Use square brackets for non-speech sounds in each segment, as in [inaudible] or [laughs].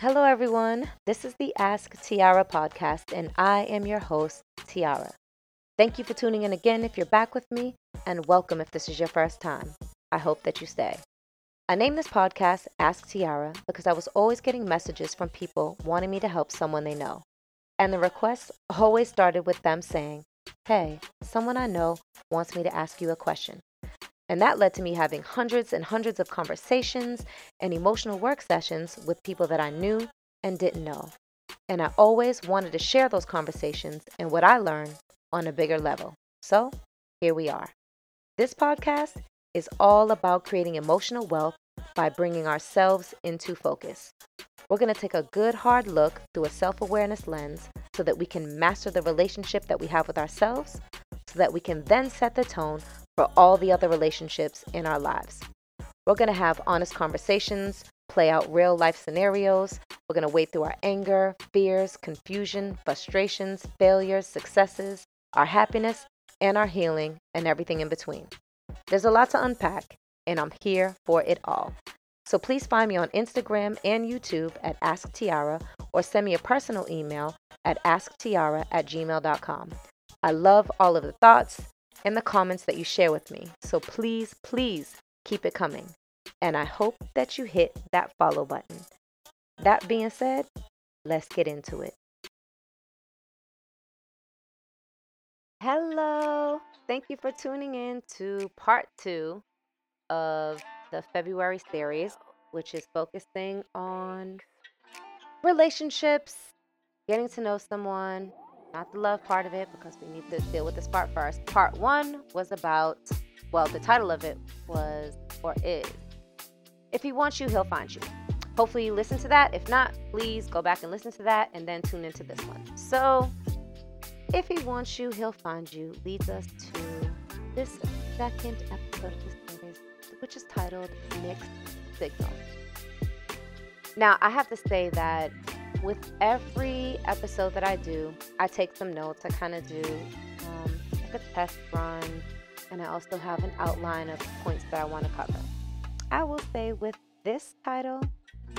Hello, everyone. This is the Ask Tiara podcast, and I am your host, Tiara. Thank you for tuning in again if you're back with me, and welcome if this is your first time. I hope that you stay. I named this podcast Ask Tiara because I was always getting messages from people wanting me to help someone they know. And the requests always started with them saying, Hey, someone I know wants me to ask you a question. And that led to me having hundreds and hundreds of conversations and emotional work sessions with people that I knew and didn't know. And I always wanted to share those conversations and what I learned on a bigger level. So here we are. This podcast is all about creating emotional wealth by bringing ourselves into focus. We're going to take a good hard look through a self awareness lens so that we can master the relationship that we have with ourselves, that we can then set the tone for all the other relationships in our lives. We're going to have honest conversations, play out real life scenarios. We're going to wade through our anger, fears, confusion, frustrations, failures, successes, our happiness, and our healing, and everything in between. There's a lot to unpack, and I'm here for it all. So please find me on Instagram and YouTube at Ask Tiara or send me a personal email at asktiara at gmail.com. I love all of the thoughts, and the comments that you share with me. So please, please keep it coming. And I hope that you hit that follow button. That being said, let's get into it. Hello. Thank you for tuning in to part two of the February series, which is focusing on relationships, getting to know someone, not the love part of it because we need to deal with this part first. Part one was about, well, the title of it was or is If He Wants You, He'll Find You. Hopefully, you listen to that. If not, please go back and listen to that and then tune into this one. So, If He Wants You, He'll Find You leads us to this second episode of the series, which is titled Mixed Signals. Now, I have to say that with every episode that I do, I take some notes. I kind of do um, like a test run, and I also have an outline of points that I want to cover. I will say with this title,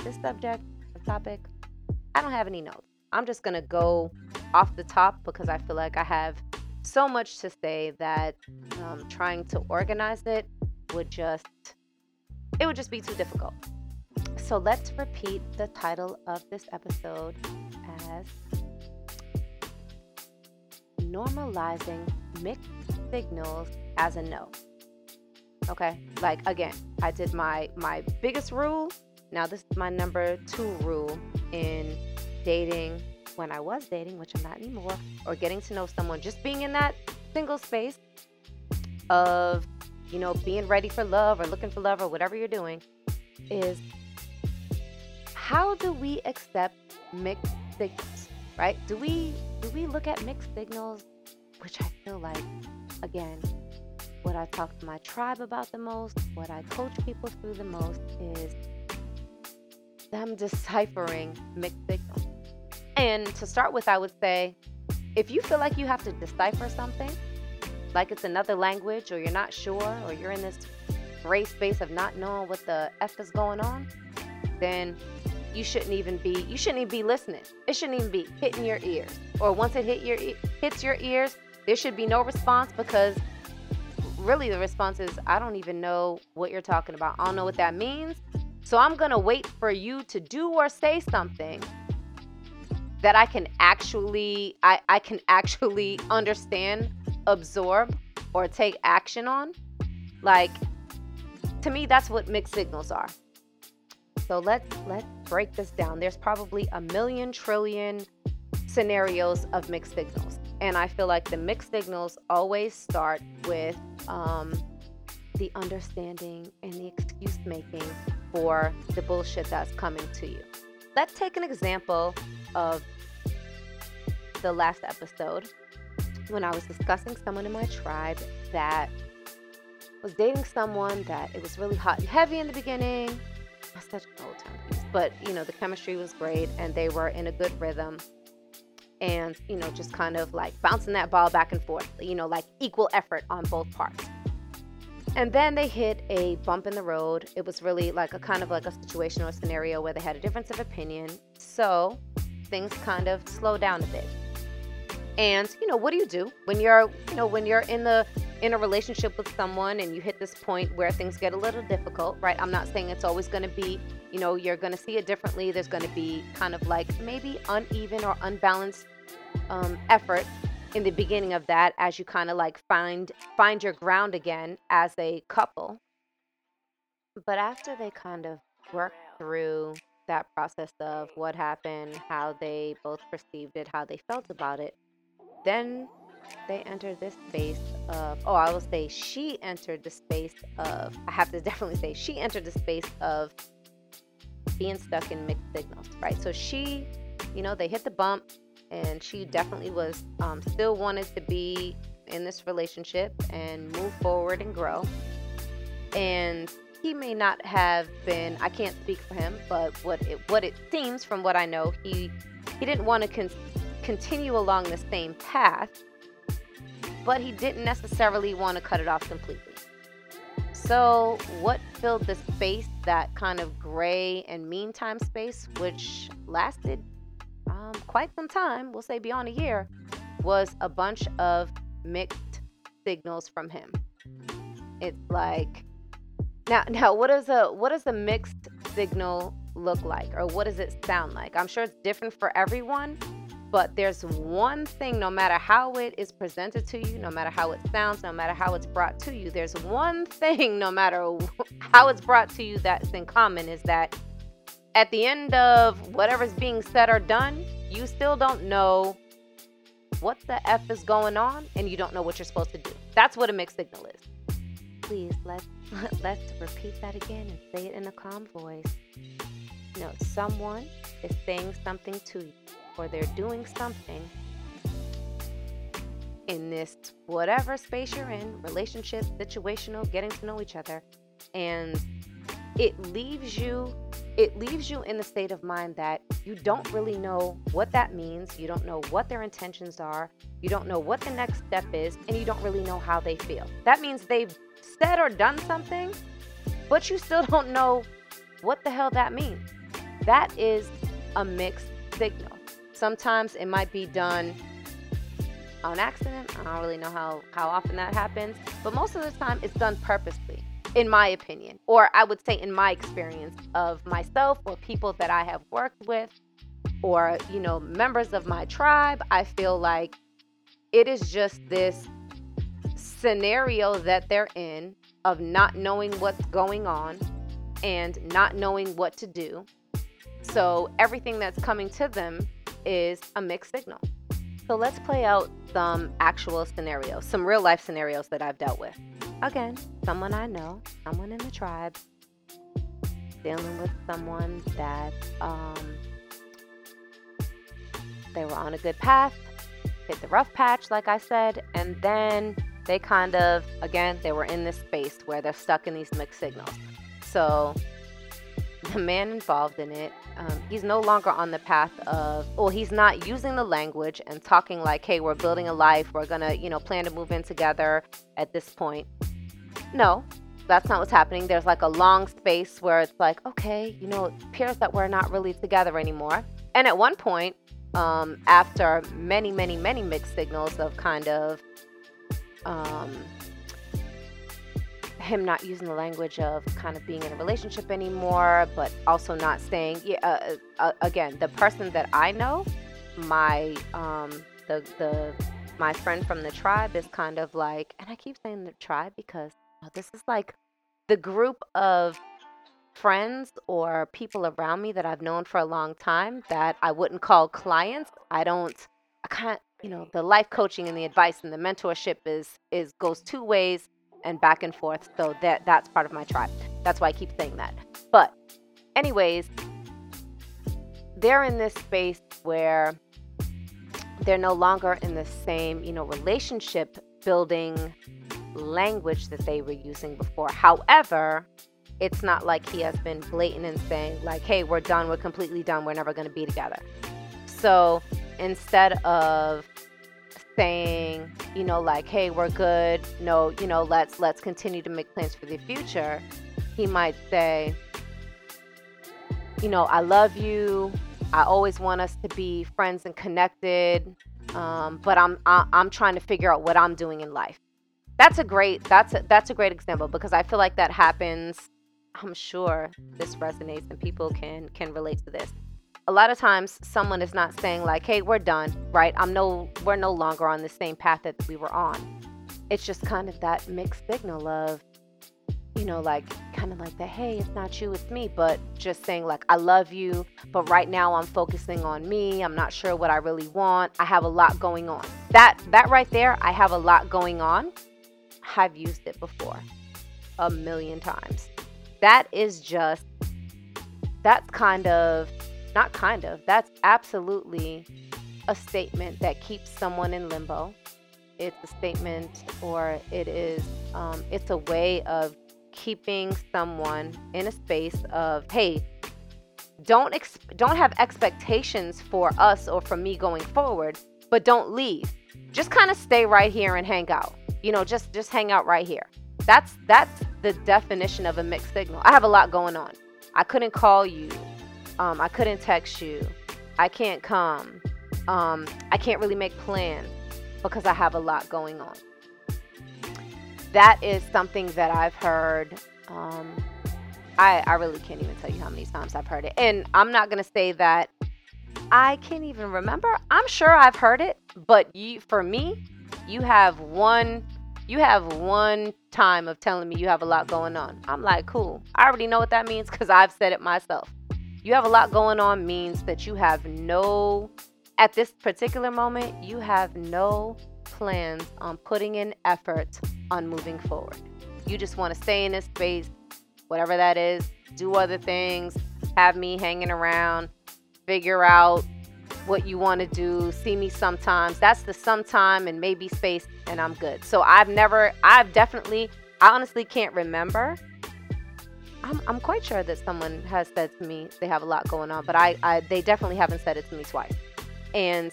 this subject, the topic, I don't have any notes. I'm just going to go off the top because I feel like I have so much to say that um, trying to organize it would just it would just be too difficult. So let's repeat the title of this episode as Normalizing Mixed Signals as a No. Okay, like again, I did my my biggest rule. Now this is my number two rule in dating when I was dating, which I'm not anymore, or getting to know someone, just being in that single space of, you know, being ready for love or looking for love or whatever you're doing, is how do we accept mixed signals, right? Do we do we look at mixed signals, which I feel like, again, what I talk to my tribe about the most, what I coach people through the most is them deciphering mixed signals. And to start with, I would say, if you feel like you have to decipher something, like it's another language, or you're not sure, or you're in this gray space of not knowing what the F is going on, then you shouldn't even be you shouldn't even be listening. It shouldn't even be hitting your ears. Or once it hit your hits your ears, there should be no response because really the response is I don't even know what you're talking about. I don't know what that means. So I'm going to wait for you to do or say something that I can actually I I can actually understand, absorb or take action on. Like to me that's what mixed signals are. So let's let's break this down. There's probably a million trillion scenarios of mixed signals, and I feel like the mixed signals always start with um, the understanding and the excuse making for the bullshit that's coming to you. Let's take an example of the last episode when I was discussing someone in my tribe that was dating someone that it was really hot and heavy in the beginning old. But you know, the chemistry was great, and they were in a good rhythm, and you know, just kind of like bouncing that ball back and forth. You know, like equal effort on both parts. And then they hit a bump in the road. It was really like a kind of like a situation or scenario where they had a difference of opinion. So things kind of slow down a bit. And you know, what do you do when you're, you know, when you're in the in a relationship with someone and you hit this point where things get a little difficult, right? I'm not saying it's always going to be, you know, you're going to see it differently. There's going to be kind of like maybe uneven or unbalanced um, effort in the beginning of that as you kind of like find find your ground again as a couple. But after they kind of work through that process of what happened, how they both perceived it, how they felt about it, then they entered this space of oh i will say she entered the space of i have to [laughs] definitely say she entered the space of being stuck in mixed signals right? So she you know they hit the bump and she definitely was um, still wanted to be in this relationship and move forward and grow. And he may not have been i can't speak for him but what it what it seems from what i know he he didn't want to con- continue along the same path but he didn't necessarily want to cut it off completely so what filled the space that kind of gray and meantime space which lasted um, quite some time we'll say beyond a year was a bunch of mixed signals from him it's like now, now, what is a what does a mixed signal look like, or what does it sound like? I'm sure it's different for everyone, but there's one thing. No matter how it is presented to you, no matter how it sounds, no matter how it's brought to you, there's one [laughs] thing. No matter [laughs] how it's brought to you, that's in common is that at the end of whatever's being said or done, you still don't know what the f is going on, and you don't know what you're supposed to do. That's what a mixed signal is please let's [laughs] let's repeat that again and say it in a calm voice. Know, someone is saying something to you, or they're doing something in this whatever space you're in, relationship, situational, getting to know each other, and it leaves you it leaves you in the state of mind that you don't really know what that means, you don't know what their intentions are, you don't know what the next step is, and you don't really know how they feel. That means they've said or done something, but you still don't know what the hell that means. That is a mixed signal. Sometimes it might be done on accident. I don't really know how, how often that happens, but most of the time it's done purposely, in my opinion, or I would say in my experience of myself or people that I have worked with or, you know, members of my tribe. I feel like it is just this scenario that they're in of not knowing what's going on and not knowing what to do. So everything that's coming to them is a mixed signal. So let's play out some actual scenarios, some real life scenarios that I've dealt with. Again, someone I know, someone in the tribe, dealing with someone that um, they were on a good path, hit the rough patch, like I said, and then they kind of, again, they were in this space where they're stuck in these mixed signals. So the man involved in it, um, he's no longer on the path of, well, he's not using the language and talking like, hey, we're building a life, we're gonna, you know, plan to move in together at this point. No, that's not what's happening. There's like a long space where it's like, okay, you know, it appears that we're not really together anymore. And at one point, um, after many, many, many mixed signals of kind of um, him not using the language of kind of being in a relationship anymore, but also not saying, yeah, uh, uh, uh, again, the person that I know, my, um, the, the, my friend from the tribe is kind of like, and I keep saying the tribe because this is like the group of friends or people around me that I've known for a long time that I wouldn't call clients. I don't, I can't, you know the life coaching and the advice and the mentorship is is goes two ways and back and forth so that that's part of my tribe. That's why i keep saying that. But anyways they're in this space where they're no longer in the same you know relationship building language that they were using before. However it's not like he has been blatant and saying like hey we're done. We're completely done. We're never going to be together. So instead of saying, you know, like, hey, we're good. No, you know, let's let's continue to make plans for the future. He might say, you know, I love you. I always want us to be friends and connected. Um, but I'm I, am i am trying to figure out what I'm doing in life. That's a great that's a, that's a great example because I feel like that happens. I'm sure this resonates and people can can relate to this. A lot of times someone is not saying like, "Hey, we're done," right? I'm no we're no longer on the same path that we were on. It's just kind of that mixed signal of you know, like kind of like the hey, it's not you, it's me, but just saying like I love you, but right now I'm focusing on me. I'm not sure what I really want. I have a lot going on. That that right there, I have a lot going on. I've used it before a million times. That is just that's kind of not kind of. That's absolutely a statement that keeps someone in limbo. It's a statement, or it is, um, it's a way of keeping someone in a space of, hey, don't ex- don't have expectations for us or for me going forward, but don't leave. Just kind of stay right here and hang out. You know, just just hang out right here. That's that's the definition of a mixed signal. I have a lot going on. I couldn't call you. Um, I couldn't text you. I can't come. Um, I can't really make plans because I have a lot going on that is something that I've heard. Um, I, I really can't even tell you how many times I've heard it. And I'm not going to say that I can't even remember. I'm sure I've heard it, but you, for me, you have one you have one time of telling me you have a lot going on. I'm like, cool. I already know what that means because I've said it myself. You have a lot going on means that you have no, at this particular moment, you have no plans on putting in effort on moving forward. You just want to stay in this space, whatever that is, do other things, have me hanging around, figure out what you want to do, see me sometimes. That's the sometime and maybe space, and I'm good. So I've never, I've definitely, I honestly can't remember. I'm, I'm quite sure that someone has said to me they have a lot going on, but I, I they definitely haven't said it to me twice. And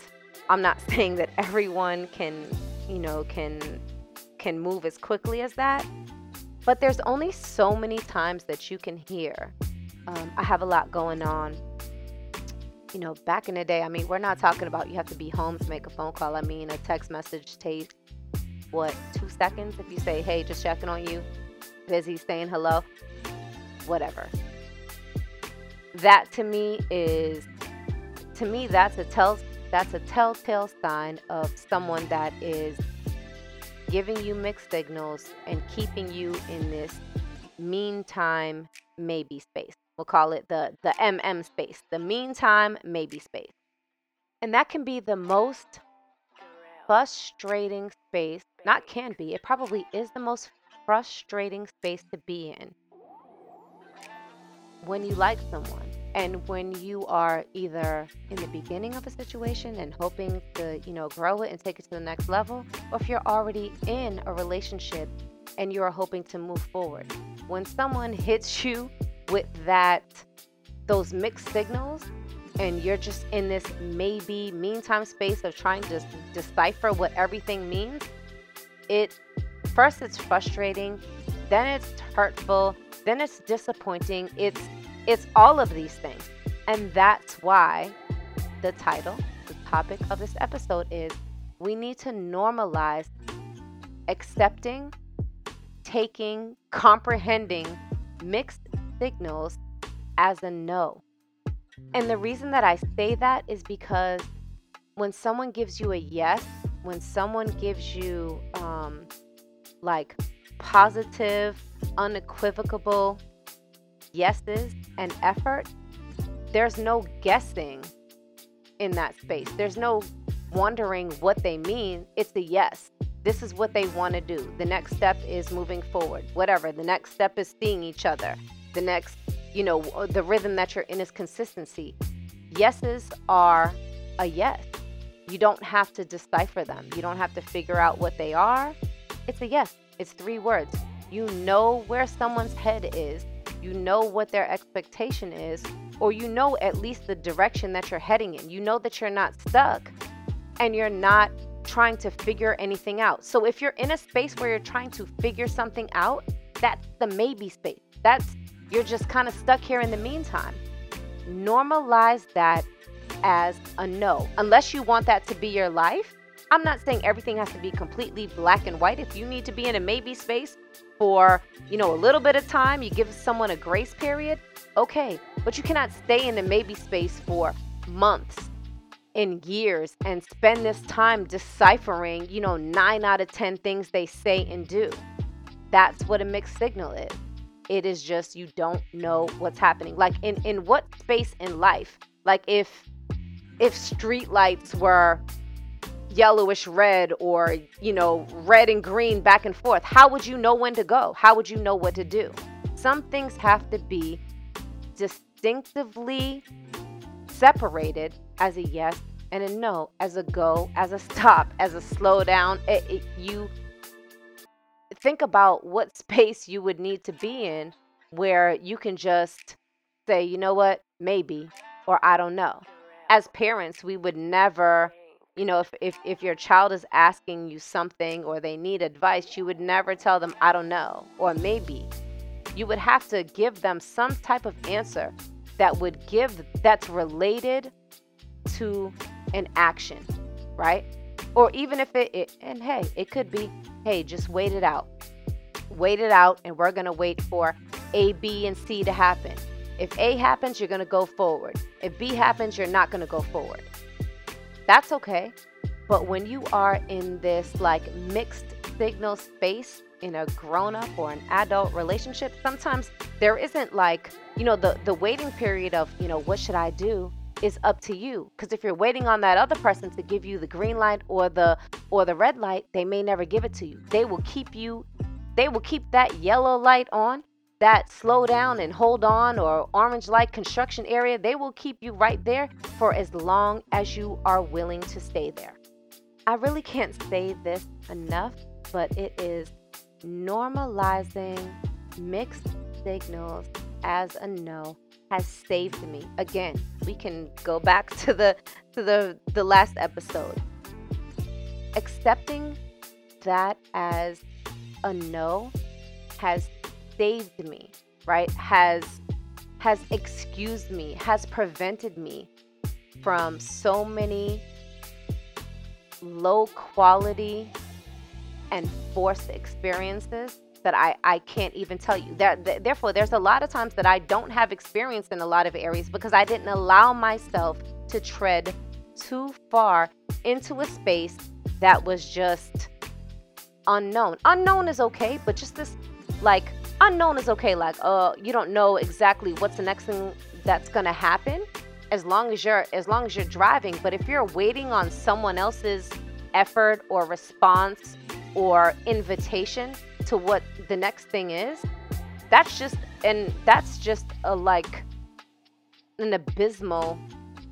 I'm not [laughs] saying that everyone can, you know, can can move as quickly as that, but there's only so many times that you can hear. Um, I have a lot going on. You know, back in the day, I mean, we're not talking about you have to be home to make a phone call. I mean, a text message takes what two seconds if you say, "Hey, just checking on you," busy saying hello, whatever. That to me is, to me, that's a tell that's a telltale sign of someone that is giving you mixed signals and keeping you in this meantime maybe space. We'll call it the the MM space, the meantime maybe space. And that can be the most frustrating space. Not can be, it probably is the most frustrating space to be in when you like someone and when you are either in the beginning of a situation and hoping to, you know, grow it and take it to the next level, or if you're already in a relationship and you're hoping to move forward. When someone hits [laughs] you with that those mixed signals and you're just in this maybe meantime space of trying to decipher what everything means, it first it's frustrating, then it's hurtful, then it's disappointing. It's it's all of these things. And that's why the title, the topic of this episode is we need to normalize accepting, taking, comprehending mixed signals as a no. And the reason that I say that is because when someone gives you a yes, when someone gives you um, like positive, unequivocal yeses and effort, there's no guessing in that space. There's no wondering what they mean. It's a yes. This is what they want to do. The next step is moving forward. Whatever. The next step is seeing each other. The next, you know, the rhythm that you're in is consistency. Yeses are a yes. You don't have to decipher them. You don't have to figure out what they are. It's a yes. It's three words. You know where someone's head is you know what their expectation is, or you know at least the direction that you're heading in. You know that you're not stuck and you're not trying to figure anything out. So if you're in a space where you're trying to figure something out, that's the maybe space. That's you're just kind of stuck here in the meantime. Normalize that as a no. Unless you want that to be your life, I'm not saying everything has to be completely black and white. If you need to be in a maybe space for, you know, a little bit of time, you give someone a grace period, okay. But you cannot stay in the maybe space for months in years and spend this time deciphering, you know, nine out of 10 things they say and do. That's what a mixed signal is. It is just you don't know what's happening. Like in in what space in life? Like if if street lights were yellowish red or you know red and green back and forth how would you know when to go how would you know what to do some things have to be distinctively separated as a yes and a no, as a go, as a stop, as a slow down. It, it, you think about what space you would need to be in where you can just say, you know what, maybe, or I don't know. As parents, we would never, you know, if, if, if your child is asking you something or they need advice, you would never tell them, I don't know, or maybe. You would have to give them some type of answer that would give that's related to an action, right? Or even if it, it, and hey, it could be, hey, just wait it out. Wait it out, and we're going to wait for A, B, and C to happen. If A happens, you're going to go forward. If B happens, you're not going to go forward. That's okay. But when you are in this like mixed signal space in a grown up or an adult relationship, sometimes there isn't like, you know, the, the waiting period of, you know, what should I do? is up to you because if you're waiting on that other person to give you the green light or the or the red light they may never give it to you they will keep you they will keep that yellow light on that slow down and hold on or orange light construction area they will keep you right there for as long as you are willing to stay there i really can't say this enough but it is normalizing mixed signals as a no has saved me. Again, we can go back to the to the the last episode. Accepting that as a no has saved me, right? Has has excused me, has prevented me from so many low quality and forced experiences that I, I can't even tell you. There, th- therefore, there's a lot of times that I don't have experience in a lot of areas because I didn't allow myself to tread too far into a space that was just unknown. Unknown is okay, but just this like unknown is okay. Like, uh, you don't know exactly what's the next thing that's gonna happen as long as you're as long as you're driving. But if you're waiting on someone else's effort or response or invitation to what the next thing is, that's just and that's just a like an abysmal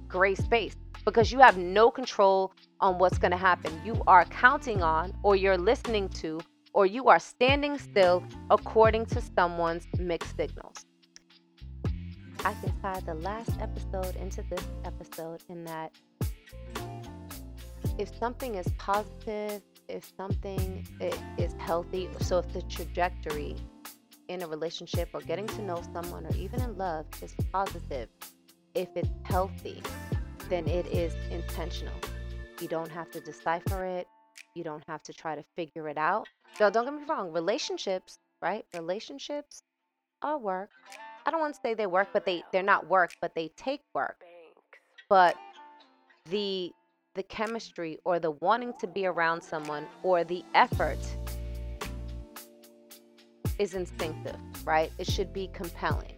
gray space because you have no control on what's going to happen. You are counting on or you're listening to or you are standing still according to someone's mixed signals. I can tie the last episode into this episode in that if something is positive if something is healthy, so if the trajectory in a relationship or getting to know someone or even in love is positive, if it's healthy, then it is intentional. You don't have to decipher it. You don't have to try to figure it out. So don't get me wrong, relationships, right? Relationships are work. I don't want to say they work, but they they're not work, but they take work. But the the chemistry or the wanting to be around someone or the effort is instinctive, right? It should be compelling.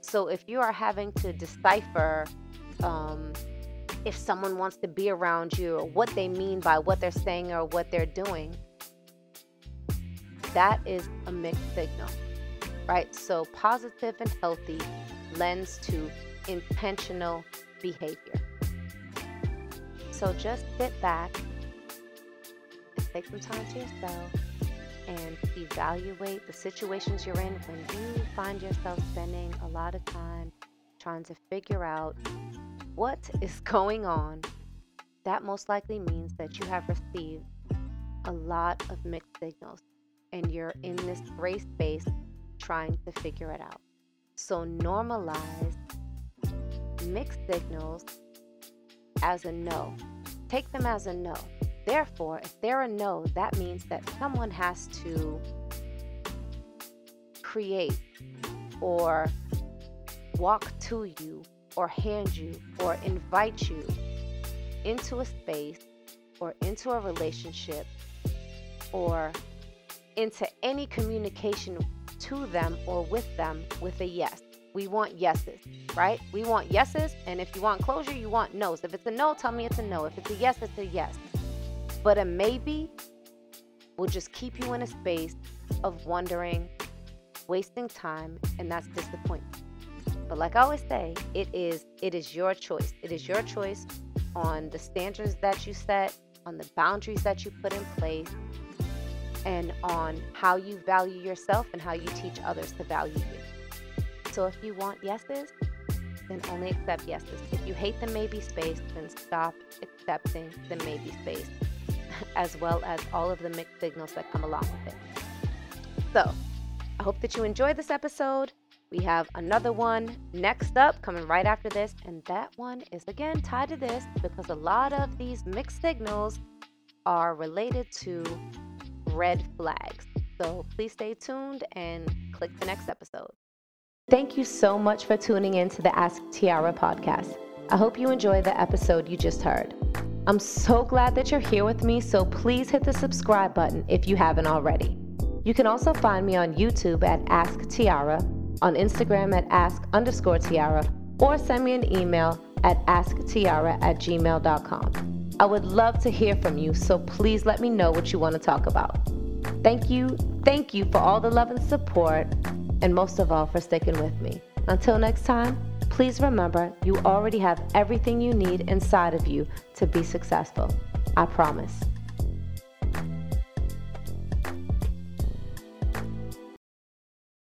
So if you are having to decipher um, if someone wants to be around you or what they mean by what they're saying or what they're doing, that is a mixed signal, right? So positive and healthy lends to intentional behavior. So just sit back and take some time to yourself and evaluate the situations you're in when you find yourself spending a lot of time trying to figure out what is [laughs] going on that most likely means that you have received a lot of mixed signals and you're in this gray space trying to figure it out. So normalize mixed signals as a no. Take them as a no. Therefore, if they're a no, that means that someone has to create or walk to you or hand you or invite you into a space or into a relationship or into any communication to them or with them with a yes. We want yeses, right? We want yeses. And if you want closure, you want no's. If it's a no, tell me it's a no. If it's a yes, it's a yes. But a maybe will just keep you in a space of wondering, wasting time, and that's disappointment. But like I always say, it is it is your choice. It is your choice on the standards that you set, on the boundaries that you put in place, and on how you value yourself and how you teach others to value you. So if you want yeses, then only accept yeses. If you hate the maybe space, then stop accepting the maybe space, [laughs] as well as all of the mixed signals that come along with it. So I hope that you enjoyed this episode. We have another one next up coming right after this, and that one is again tied to this because a lot of these mixed signals are related to red flags. So please stay tuned and click the next episode. Thank you so much for tuning in to the Ask Tiara podcast. I hope you enjoyed the episode you just heard. I'm so glad that you're here with me, so please hit the subscribe button if you haven't already. You can also find me on YouTube at Ask Tiara, on Instagram at Ask underscore Tiara, or send me an email at asktiara at gmail.com. I would love to hear from you, so please let me know what you want to talk about. Thank you, thank you for all the love and support, and most of all, for sticking with me. Until next time, please remember you already have everything you need inside of you to be successful. I promise.